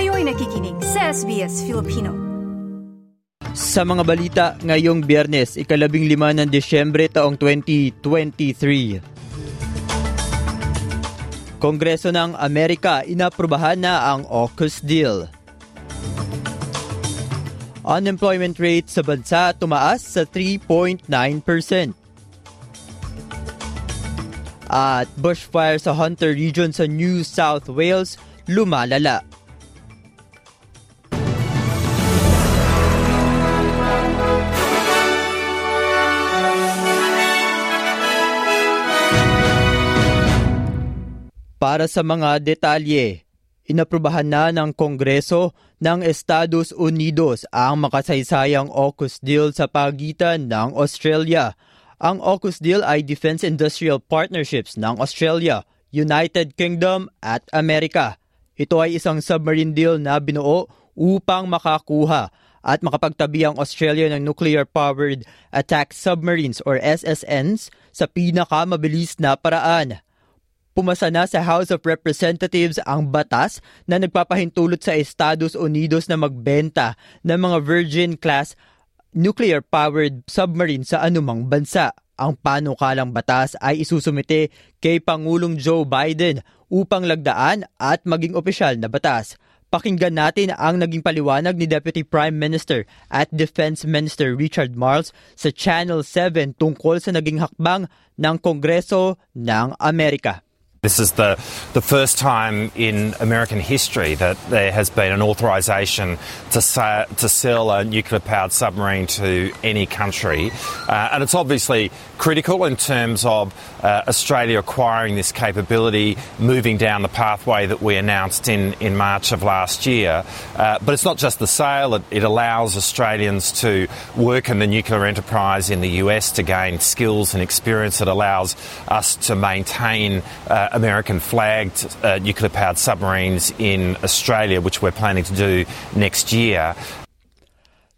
Kayo'y nakikinig sa SBS Filipino. Sa mga balita ngayong biyernes, ikalabing lima ng Desyembre taong 2023. Kongreso ng Amerika inaprubahan na ang AUKUS deal. Unemployment rate sa bansa tumaas sa 3.9%. At bushfire sa Hunter Region sa New South Wales lumalala. Para sa mga detalye, inaprubahan na ng Kongreso ng Estados Unidos ang makasaysayang AUKUS deal sa pagitan ng Australia. Ang AUKUS deal ay Defense Industrial Partnerships ng Australia, United Kingdom at Amerika. Ito ay isang submarine deal na binuo upang makakuha at makapagtabi ang Australia ng nuclear-powered attack submarines or SSNs sa pinakamabilis na paraan pumasa na sa House of Representatives ang batas na nagpapahintulot sa Estados Unidos na magbenta ng mga Virgin-class nuclear-powered submarine sa anumang bansa. Ang panukalang batas ay isusumite kay Pangulong Joe Biden upang lagdaan at maging opisyal na batas. Pakinggan natin ang naging paliwanag ni Deputy Prime Minister at Defense Minister Richard Marles sa Channel 7 tungkol sa naging hakbang ng Kongreso ng Amerika. This is the, the first time in American history that there has been an authorisation to, sa- to sell a nuclear powered submarine to any country. Uh, and it's obviously critical in terms of uh, Australia acquiring this capability, moving down the pathway that we announced in, in March of last year. Uh, but it's not just the sale, it, it allows Australians to work in the nuclear enterprise in the US to gain skills and experience. It allows us to maintain uh, American flagged uh, nuclear powered submarines in Australia, which we're planning to do next year.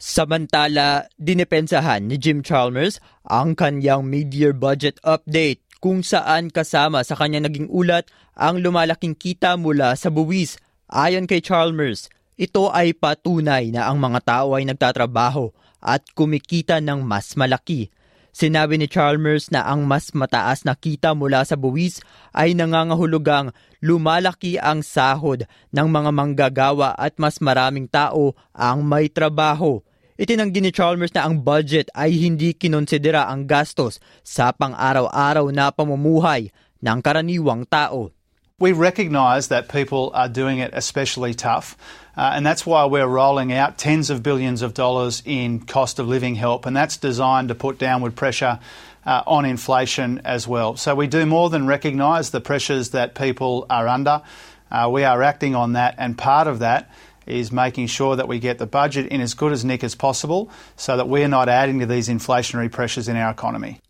Samantala, dinepensahan ni Jim Chalmers ang kanyang mid-year budget update kung saan kasama sa kanya naging ulat ang lumalaking kita mula sa buwis. Ayon kay Chalmers, ito ay patunay na ang mga tao ay nagtatrabaho at kumikita ng mas malaki. Sinabi ni Chalmers na ang mas mataas na kita mula sa buwis ay nangangahulugang lumalaki ang sahod ng mga manggagawa at mas maraming tao ang may trabaho. Itinanggi ni Chalmers na ang budget ay hindi kinonsidera ang gastos sa pang-araw-araw na pamumuhay ng karaniwang tao. We recognise that people are doing it especially tough, uh, and that's why we're rolling out tens of billions of dollars in cost of living help, and that's designed to put downward pressure uh, on inflation as well. So we do more than recognise the pressures that people are under. Uh, we are acting on that, and part of that is making sure that we get the budget in as good as nick as possible so that we're not adding to these inflationary pressures in our economy.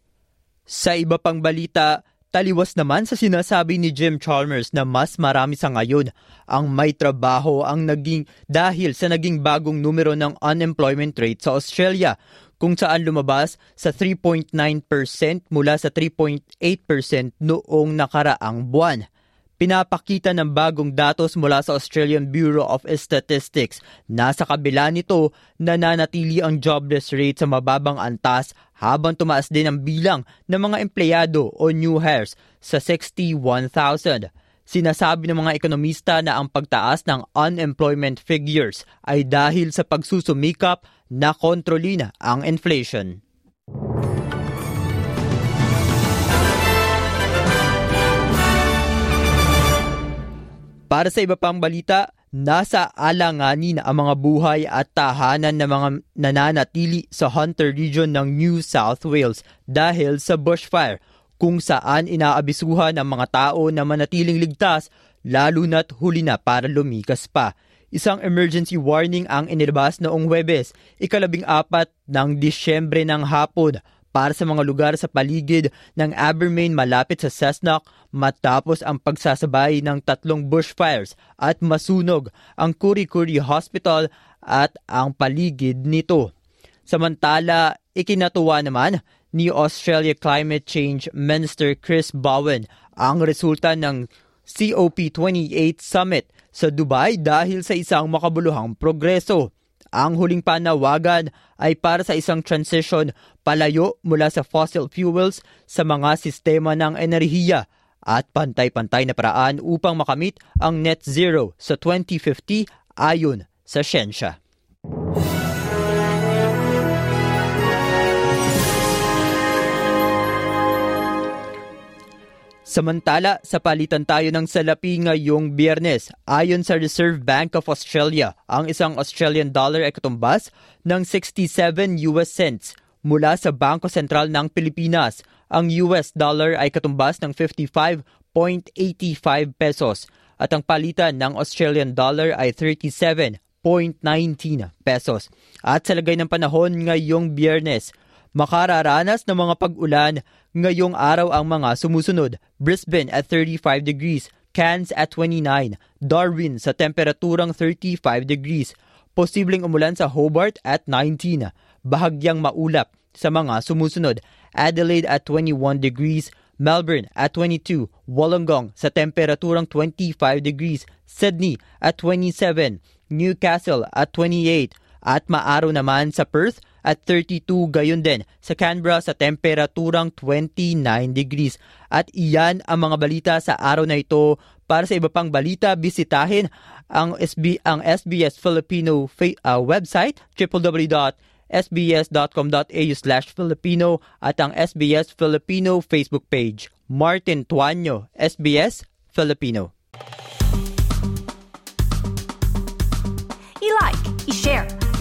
Sa iba pang balita, Taliwas naman sa sinasabi ni Jim Chalmers na mas marami sa ngayon ang may trabaho ang naging dahil sa naging bagong numero ng unemployment rate sa Australia kung saan lumabas sa 3.9% mula sa 3.8% noong nakaraang buwan. Pinapakita ng bagong datos mula sa Australian Bureau of Statistics na sa kabila nito nananatili ang jobless rate sa mababang antas habang tumaas din ang bilang ng mga empleyado o new hires sa 61,000. Sinasabi ng mga ekonomista na ang pagtaas ng unemployment figures ay dahil sa pagsusumikap na kontrolina ang inflation. Para sa iba pang balita, nasa alanganin ang mga buhay at tahanan ng mga nananatili sa Hunter Region ng New South Wales dahil sa bushfire kung saan inaabisuhan ang mga tao na manatiling ligtas lalo na't huli na para lumikas pa. Isang emergency warning ang inilabas noong Webes, ikalabing apat ng Disyembre ng hapon para sa mga lugar sa paligid ng Abermain malapit sa Cessnock matapos ang pagsasabay ng tatlong bushfires at masunog ang Kuri-Kuri Hospital at ang paligid nito. Samantala, ikinatuwa naman ni Australia Climate Change Minister Chris Bowen ang resulta ng COP28 Summit sa Dubai dahil sa isang makabuluhang progreso. Ang huling panawagan ay para sa isang transition palayo mula sa fossil fuels sa mga sistema ng enerhiya at pantay-pantay na paraan upang makamit ang net zero sa 2050 ayon sa siyensya. Samantala, sa palitan tayo ng salapi ngayong biyernes, ayon sa Reserve Bank of Australia, ang isang Australian dollar ay katumbas ng 67 US cents. Mula sa Bangko Sentral ng Pilipinas, ang US dollar ay katumbas ng 55.85 pesos at ang palitan ng Australian dollar ay 37.19 pesos. At sa lagay ng panahon ngayong biyernes, Makararanas ng mga pag-ulan ngayong araw ang mga sumusunod. Brisbane at 35 degrees, Cairns at 29, Darwin sa temperaturang 35 degrees. Posibleng umulan sa Hobart at 19, bahagyang maulap sa mga sumusunod. Adelaide at 21 degrees, Melbourne at 22, Wollongong sa temperaturang 25 degrees, Sydney at 27, Newcastle at 28, at maaraw naman sa Perth at 32 gayon din sa Canberra sa temperaturang 29 degrees. At iyan ang mga balita sa araw na ito. Para sa iba pang balita, bisitahin ang, SB, ang SBS Filipino uh, website www.sbs.com.au slash Filipino at ang SBS Filipino Facebook page. Martin Tuanyo, SBS Filipino. I-like, i-share,